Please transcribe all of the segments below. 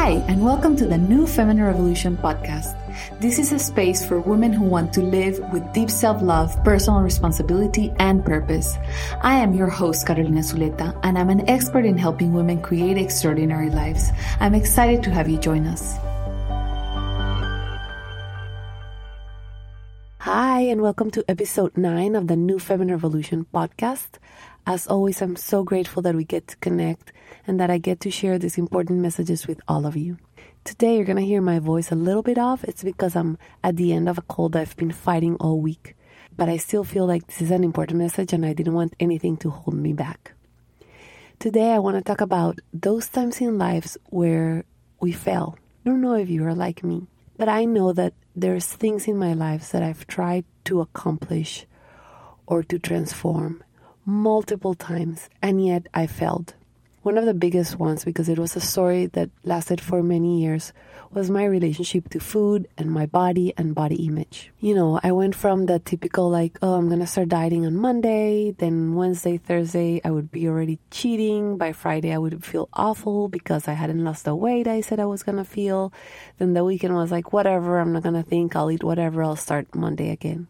Hi, and welcome to the New Feminine Revolution podcast. This is a space for women who want to live with deep self love, personal responsibility, and purpose. I am your host, Carolina Zuleta, and I'm an expert in helping women create extraordinary lives. I'm excited to have you join us. Hi, and welcome to episode 9 of the New Feminine Revolution podcast. As always, I'm so grateful that we get to connect and that I get to share these important messages with all of you. Today, you're going to hear my voice a little bit off. It's because I'm at the end of a cold I've been fighting all week. But I still feel like this is an important message and I didn't want anything to hold me back. Today, I want to talk about those times in lives where we fail. I don't know if you are like me, but I know that there's things in my life that I've tried to accomplish or to transform multiple times, and yet I failed. One of the biggest ones, because it was a story that lasted for many years, was my relationship to food and my body and body image. You know, I went from the typical, like, oh, I'm gonna start dieting on Monday, then Wednesday, Thursday, I would be already cheating. By Friday, I would feel awful because I hadn't lost the weight I said I was gonna feel. Then the weekend was like, whatever, I'm not gonna think, I'll eat whatever, I'll start Monday again.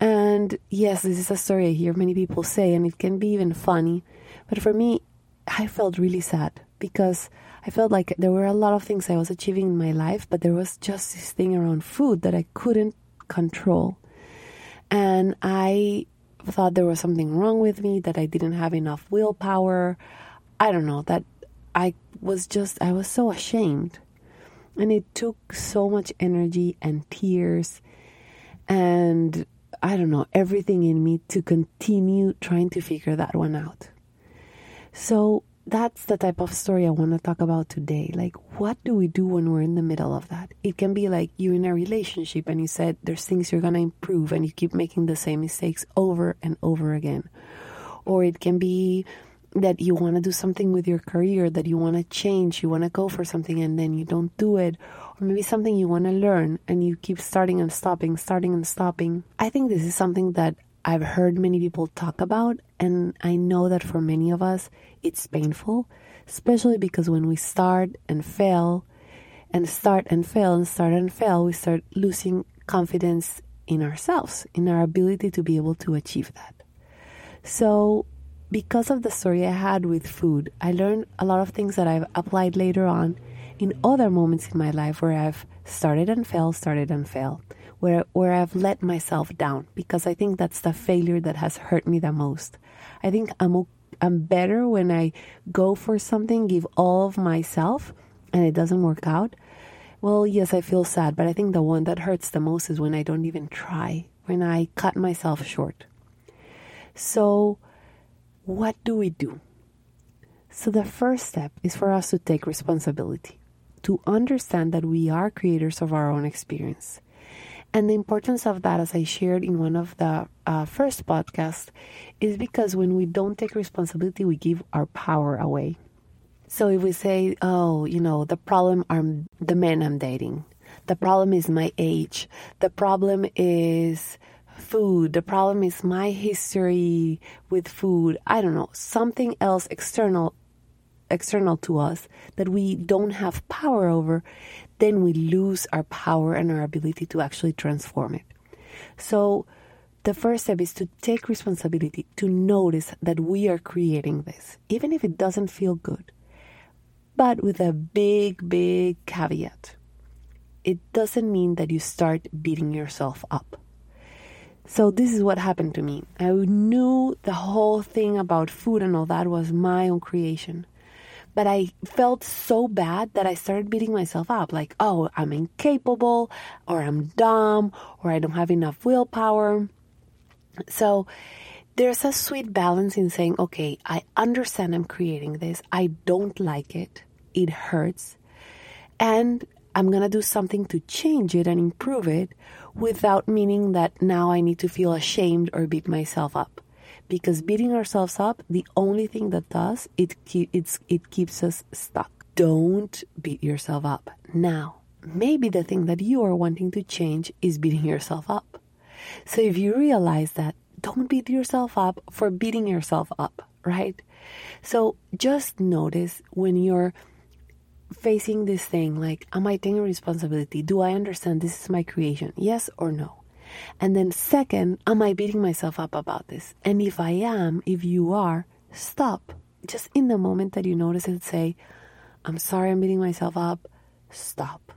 And yes, this is a story I hear many people say, and it can be even funny. But for me, I felt really sad because I felt like there were a lot of things I was achieving in my life, but there was just this thing around food that I couldn't control. And I thought there was something wrong with me, that I didn't have enough willpower. I don't know, that I was just, I was so ashamed. And it took so much energy and tears and I don't know, everything in me to continue trying to figure that one out. So that's the type of story I want to talk about today. Like, what do we do when we're in the middle of that? It can be like you're in a relationship and you said there's things you're going to improve and you keep making the same mistakes over and over again. Or it can be that you want to do something with your career, that you want to change, you want to go for something and then you don't do it maybe something you want to learn and you keep starting and stopping, starting and stopping. I think this is something that I've heard many people talk about, and I know that for many of us it's painful, especially because when we start and fail, and start and fail, and start and fail, we start losing confidence in ourselves, in our ability to be able to achieve that. So, because of the story I had with food, I learned a lot of things that I've applied later on in other moments in my life where I've started and failed, started and failed, where where I've let myself down because I think that's the failure that has hurt me the most. I think I'm I'm better when I go for something, give all of myself, and it doesn't work out. Well, yes, I feel sad, but I think the one that hurts the most is when I don't even try, when I cut myself short. So, what do we do? So, the first step is for us to take responsibility to understand that we are creators of our own experience. And the importance of that, as I shared in one of the uh, first podcasts, is because when we don't take responsibility, we give our power away. So if we say, oh, you know, the problem are the men I'm dating, the problem is my age, the problem is food, the problem is my history with food, I don't know, something else external external to us that we don't have power over, then we lose our power and our ability to actually transform it. So, the first step is to take responsibility, to notice that we are creating this, even if it doesn't feel good. But with a big, big caveat it doesn't mean that you start beating yourself up. So, this is what happened to me. I knew the whole thing about food and all that was my own creation but I felt so bad that I started beating myself up. Like, oh, I'm incapable, or I'm dumb, or I don't have enough willpower. So there's a sweet balance in saying, okay, I understand I'm creating this, I don't like it, it hurts, and I'm gonna do something to change it and improve it without meaning that now I need to feel ashamed or beat myself up because beating ourselves up, the only thing that does it keep, it's it keeps us stuck. Don't beat yourself up. Now, maybe the thing that you are wanting to change is beating yourself up. So if you realize that, don't beat yourself up for beating yourself up, right? So just notice when you're facing this thing like, am I taking responsibility? Do I understand this is my creation? Yes or no? And then, second, am I beating myself up about this? And if I am, if you are, stop. Just in the moment that you notice it, say, I'm sorry I'm beating myself up. Stop.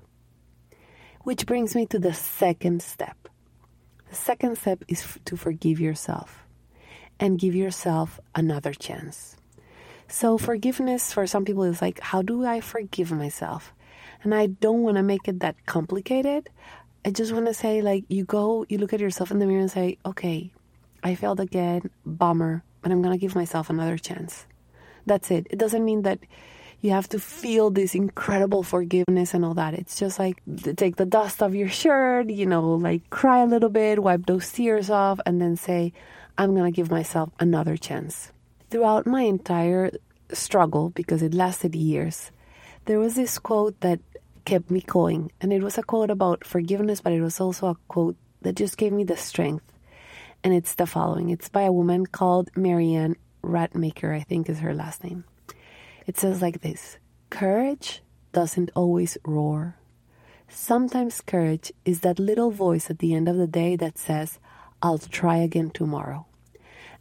Which brings me to the second step. The second step is f- to forgive yourself and give yourself another chance. So, forgiveness for some people is like, how do I forgive myself? And I don't want to make it that complicated. I just want to say, like, you go, you look at yourself in the mirror and say, okay, I failed again, bummer, but I'm going to give myself another chance. That's it. It doesn't mean that you have to feel this incredible forgiveness and all that. It's just like take the dust off your shirt, you know, like cry a little bit, wipe those tears off, and then say, I'm going to give myself another chance. Throughout my entire struggle, because it lasted years, there was this quote that kept me going. And it was a quote about forgiveness, but it was also a quote that just gave me the strength. And it's the following it's by a woman called Marianne Ratmaker, I think is her last name. It says like this Courage doesn't always roar. Sometimes courage is that little voice at the end of the day that says, I'll try again tomorrow.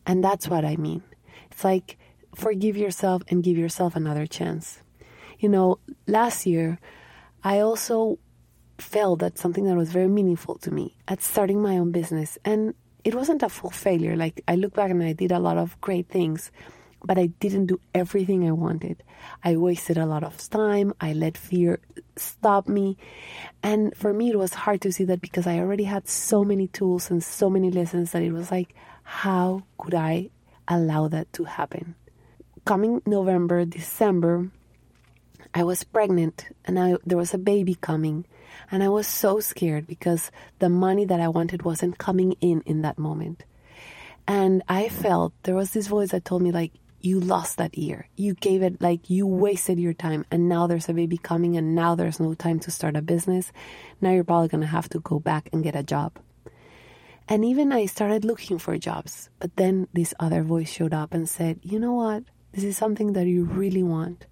And that's what I mean. It's like forgive yourself and give yourself another chance. You know, last year, I also felt that something that was very meaningful to me at starting my own business. And it wasn't a full failure. Like, I look back and I did a lot of great things but I didn't do everything I wanted. I wasted a lot of time. I let fear stop me. And for me, it was hard to see that because I already had so many tools and so many lessons that it was like, how could I allow that to happen? Coming November, December, I was pregnant and I, there was a baby coming. And I was so scared because the money that I wanted wasn't coming in in that moment. And I felt there was this voice that told me, like, you lost that year. You gave it like you wasted your time, and now there's a baby coming, and now there's no time to start a business. Now you're probably going to have to go back and get a job. And even I started looking for jobs, but then this other voice showed up and said, You know what? This is something that you really want.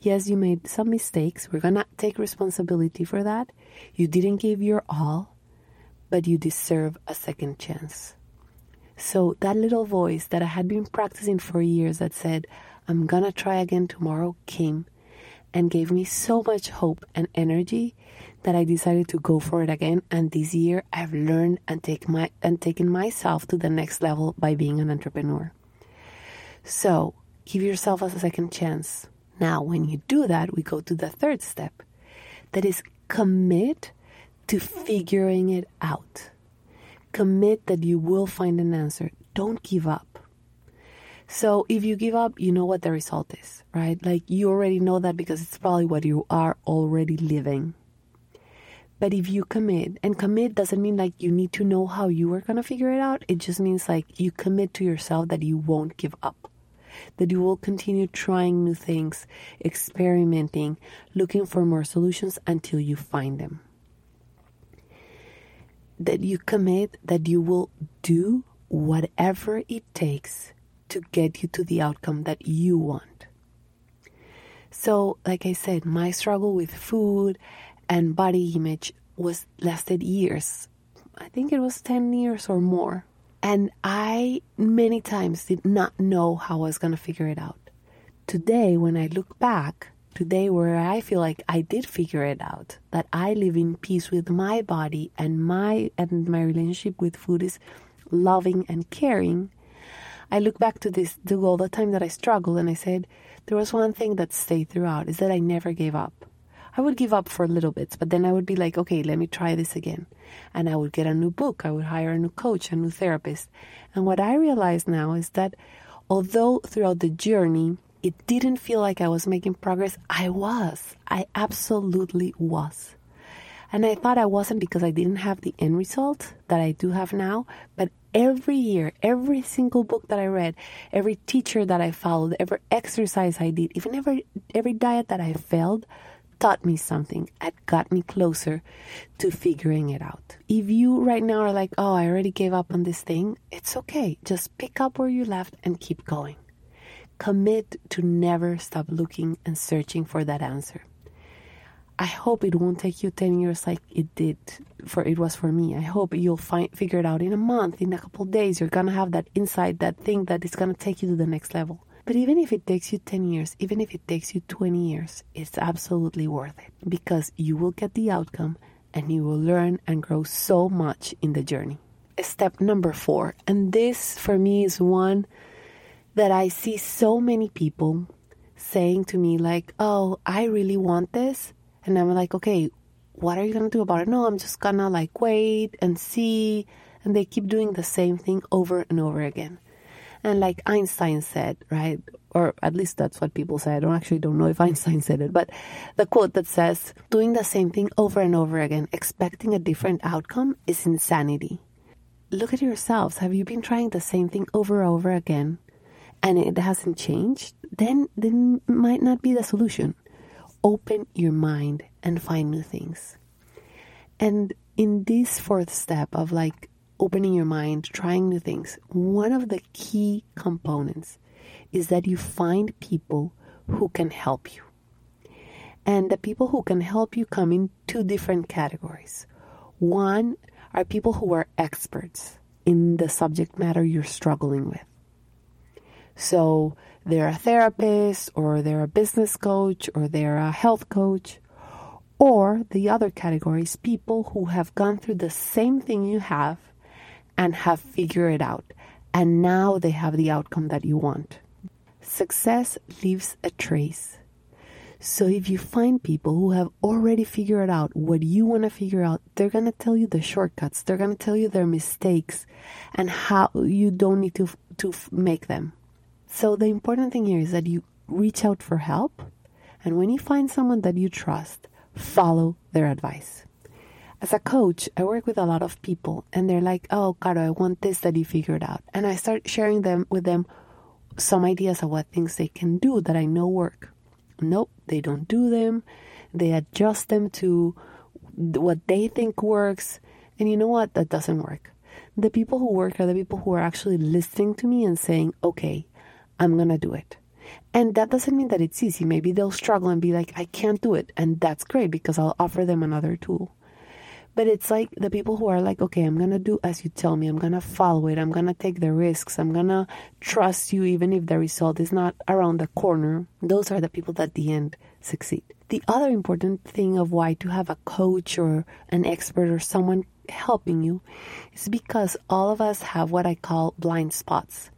Yes, you made some mistakes. We're going to take responsibility for that. You didn't give your all, but you deserve a second chance. So that little voice that I had been practicing for years that said, I'm gonna try again tomorrow came and gave me so much hope and energy that I decided to go for it again. And this year I've learned and take my and taken myself to the next level by being an entrepreneur. So give yourself a second chance. Now, when you do that, we go to the third step that is commit to figuring it out. Commit that you will find an answer. Don't give up. So if you give up, you know what the result is, right? Like you already know that because it's probably what you are already living. But if you commit, and commit doesn't mean like you need to know how you are going to figure it out. It just means like you commit to yourself that you won't give up, that you will continue trying new things, experimenting, looking for more solutions until you find them that you commit that you will do whatever it takes to get you to the outcome that you want. So, like I said, my struggle with food and body image was lasted years. I think it was 10 years or more. And I many times did not know how I was going to figure it out. Today, when I look back, today where I feel like I did figure it out that I live in peace with my body and my and my relationship with food is loving and caring. I look back to this to all the time that I struggled and I said there was one thing that stayed throughout is that I never gave up. I would give up for little bits, but then I would be like, okay, let me try this again. And I would get a new book, I would hire a new coach, a new therapist. And what I realize now is that although throughout the journey it didn't feel like I was making progress. I was. I absolutely was. And I thought I wasn't because I didn't have the end result that I do have now. But every year, every single book that I read, every teacher that I followed, every exercise I did, even every, every diet that I failed, taught me something It got me closer to figuring it out. If you right now are like, oh, I already gave up on this thing, it's okay. Just pick up where you left and keep going. Commit to never stop looking and searching for that answer. I hope it won't take you 10 years like it did for it was for me. I hope you'll find figure it out in a month, in a couple days. You're going to have that insight, that thing that is going to take you to the next level. But even if it takes you 10 years, even if it takes you 20 years, it's absolutely worth it because you will get the outcome and you will learn and grow so much in the journey. Step number four, and this for me is one that I see so many people saying to me, like, oh, I really want this. And I'm like, okay, what are you going to do about it? No, I'm just going to like wait and see. And they keep doing the same thing over and over again. And like Einstein said, right? Or at least that's what people say. I don't actually don't know if Einstein said it, but the quote that says, doing the same thing over and over again, expecting a different outcome is insanity. Look at yourselves. Have you been trying the same thing over and over again and it hasn't changed? Then, then might not be the solution. Open your mind and find new things. And in this fourth step of like opening your mind, trying new things, one of the key components is that you find people who can help you. And the people who can help you come in two different categories. One are people who are experts in the subject matter you're struggling with. So they're a therapist, or they're a business coach, or they're a health coach. Or the other category is people who have gone through the same thing you have and have figured it out. And now they have the outcome that you want. Success leaves a trace. So if you find people who have already figured out what you want to figure out, they're going to tell you the shortcuts. They're going to tell you their mistakes and how you don't need to to make them. So the important thing here is that you reach out for help and when you find someone that you trust, follow their advice as a coach, I work with a lot of people and they're like, oh, Caro, I want this that you figured out. And I start sharing them with them some ideas of what things they can do that I know work. Nope, they don't do them. They adjust them to what they think works. And you know what? That doesn't work. The people who work are the people who are actually listening to me and saying, okay, I'm going to do it. And that doesn't mean that it's easy. Maybe they'll struggle and be like, I can't do it. And that's great because I'll offer them another tool. But it's like the people who are like, okay, I'm going to do as you tell me. I'm going to follow it. I'm going to take the risks. I'm going to trust you even if the result is not around the corner. Those are the people that at the end succeed. The other important thing of why to have a coach or an expert or someone helping you is because all of us have what I call blind spots.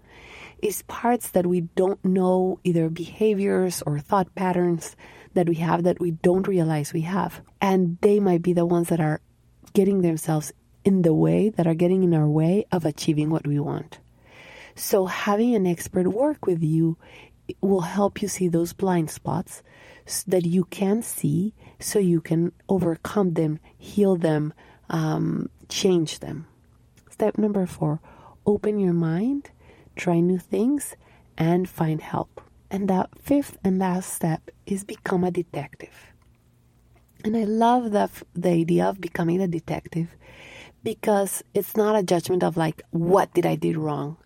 It's parts that we don't know, either behaviors or thought patterns that we have that we don't realize we have. And they might be the ones that are getting themselves in the way, that are getting in our way of achieving what we want. So, having an expert work with you will help you see those blind spots that you can see so you can overcome them, heal them, um, change them. Step number four open your mind, try new things, and find help. And the fifth and last step is become a detective. And I love the, the idea of becoming a detective because it's not a judgment of like, what did I do wrong?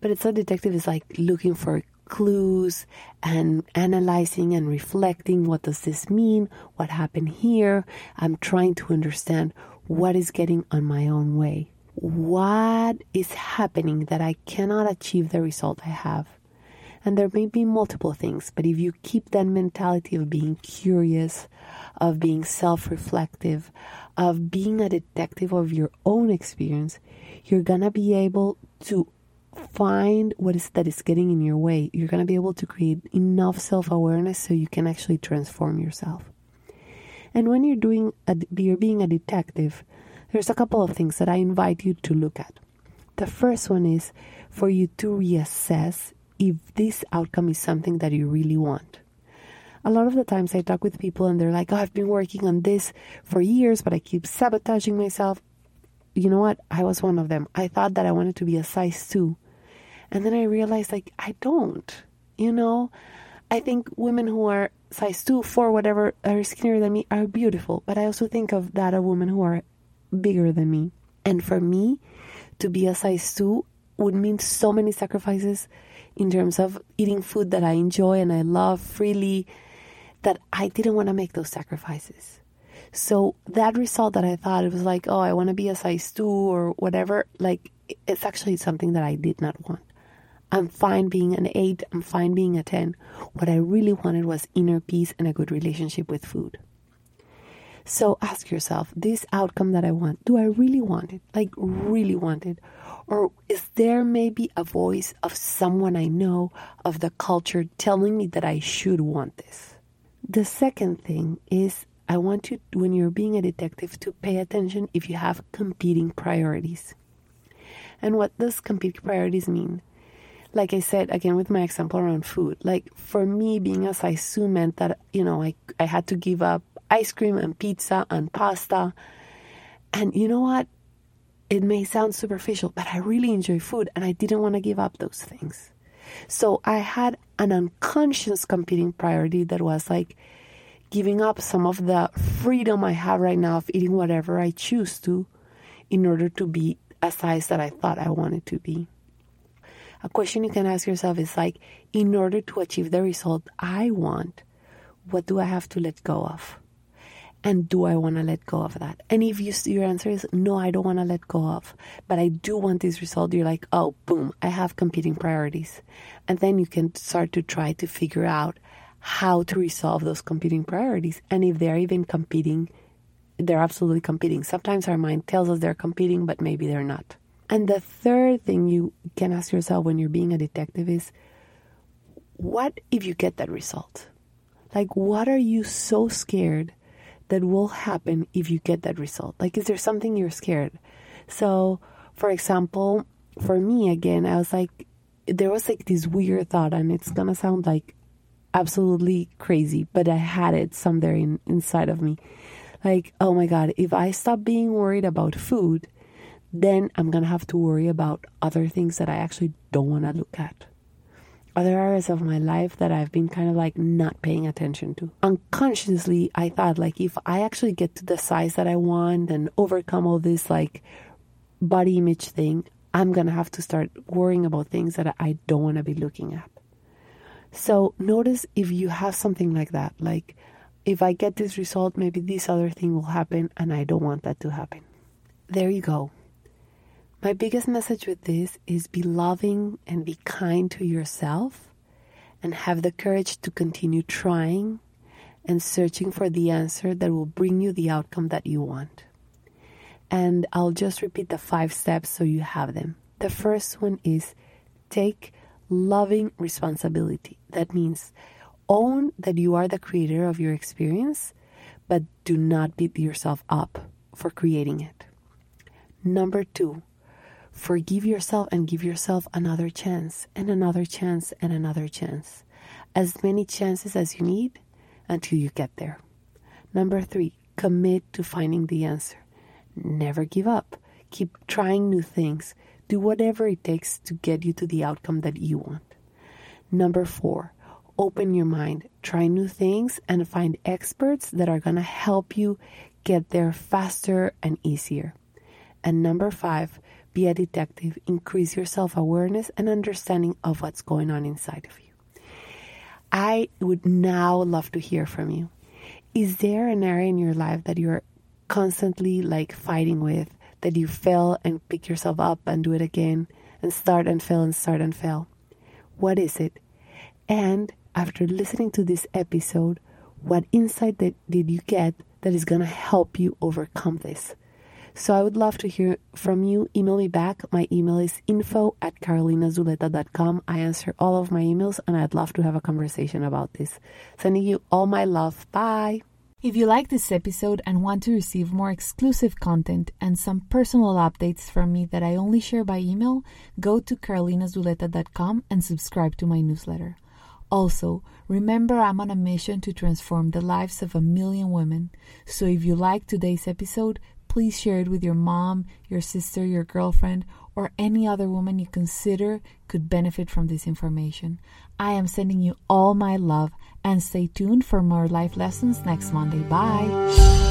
But it's a detective is like looking for clues and analyzing and reflecting what does this mean? What happened here? I'm trying to understand what is getting on my own way. What is happening that I cannot achieve the result I have? And there may be multiple things, but if you keep that mentality of being curious, of being self reflective, of being a detective of your own experience, you're gonna be able to find what is that is getting in your way. You're gonna be able to create enough self awareness so you can actually transform yourself. And when you're doing a, you're being a detective, there's a couple of things that I invite you to look at. The first one is for you to reassess if this outcome is something that you really want. A lot of the times I talk with people and they're like, oh, I've been working on this for years, but I keep sabotaging myself. You know what? I was one of them. I thought that I wanted to be a size two. And then I realized, like, I don't. You know, I think women who are size two, four, whatever, are skinnier than me are beautiful. But I also think of that of women who are bigger than me. And for me, to be a size two would mean so many sacrifices in terms of eating food that I enjoy and I love freely, that I didn't want to make those sacrifices. So that result that I thought it was like, oh, I want to be a size two or whatever, like it's actually something that I did not want. I'm fine being an eight, I'm fine being a 10. What I really wanted was inner peace and a good relationship with food. So ask yourself this outcome that I want, do I really want it? Like, really want it? Or is there maybe a voice of someone I know, of the culture, telling me that I should want this? The second thing is I want you, when you're being a detective, to pay attention if you have competing priorities. And what does competing priorities mean? Like I said, again, with my example around food, like for me, being a two meant that, you know, I, I had to give up ice cream and pizza and pasta. And you know what? It may sound superficial, but I really enjoy food and I didn't want to give up those things. So I had an unconscious competing priority that was like, giving up some of the freedom I have right now of eating whatever I choose to in order to be a size that I thought I wanted to be. A question you can ask yourself is like, in order to achieve the result I want, what do I have to let go of? And do I want to let go of that? And if you, your answer is no, I don't want to let go of, but I do want this result, you're like, oh, boom, I have competing priorities. And then you can start to try to figure out how to resolve those competing priorities. And if they're even competing, they're absolutely competing. Sometimes our mind tells us they're competing, but maybe they're not. And the third thing you can ask yourself when you're being a detective is what if you get that result? Like, what are you so scared that will happen if you get that result? Like, is there something you're scared? So, for example, for me, again, I was like, there was like this weird thought, and it's gonna sound like absolutely crazy, but I had it somewhere in, inside of me. Like, oh my God, if I stop being worried about food, then I'm to have to worry about other things that I actually don't want to look at. Other areas of my life that I've been kind of like not paying attention to. Unconsciously, I thought like if I actually get to the size that I want and overcome all this like body image thing, I'm going to have to start worrying about things that I don't want to be looking at. So notice if you have something like that, like if I get this result, maybe this other thing will happen, and I don't want that to happen. There you go. My biggest message with this is be loving and be kind to yourself and have the courage to continue trying and searching for the answer that will bring you the outcome that you want. And I'll just repeat the five steps so you have them. The first one is take loving responsibility. That means own that you are the creator of your experience, but do not beat yourself up for creating it. Number two, forgive yourself and give yourself another chance and another chance and another chance. As many chances as you need until you get there. Number three, commit to finding the answer. Never give up. Keep trying new things. Do whatever it takes to get you to the outcome that you want. Number four, open your mind, try new things, and find experts that are going to help you get there faster and easier. And number five, be a detective, increase your self awareness and understanding of what's going on inside of you. I would now love to hear from you. Is there an area in your life that you're constantly like fighting with? that you fail and pick yourself up and do it again and start and fail and start and fail? What is it? And after listening to this episode, what insight that did you get that is going to help you overcome this? So I would love to hear from you. Email me back. My email is info at carolinazuleta.com. I answer all of my emails and I'd love to have a conversation about this. Sending you all my love. Bye. If you like this episode and want to receive more exclusive content and some personal updates from me that I only share by email, go to carolinazuleta.com and subscribe to my newsletter. Also, remember I'm on a mission to transform the lives of a million women. So if you like today's episode, please share it with your mom, your sister, your girlfriend, or any other woman you consider could benefit from this information. I am sending you all my love and stay tuned for more life lessons next Monday. Bye.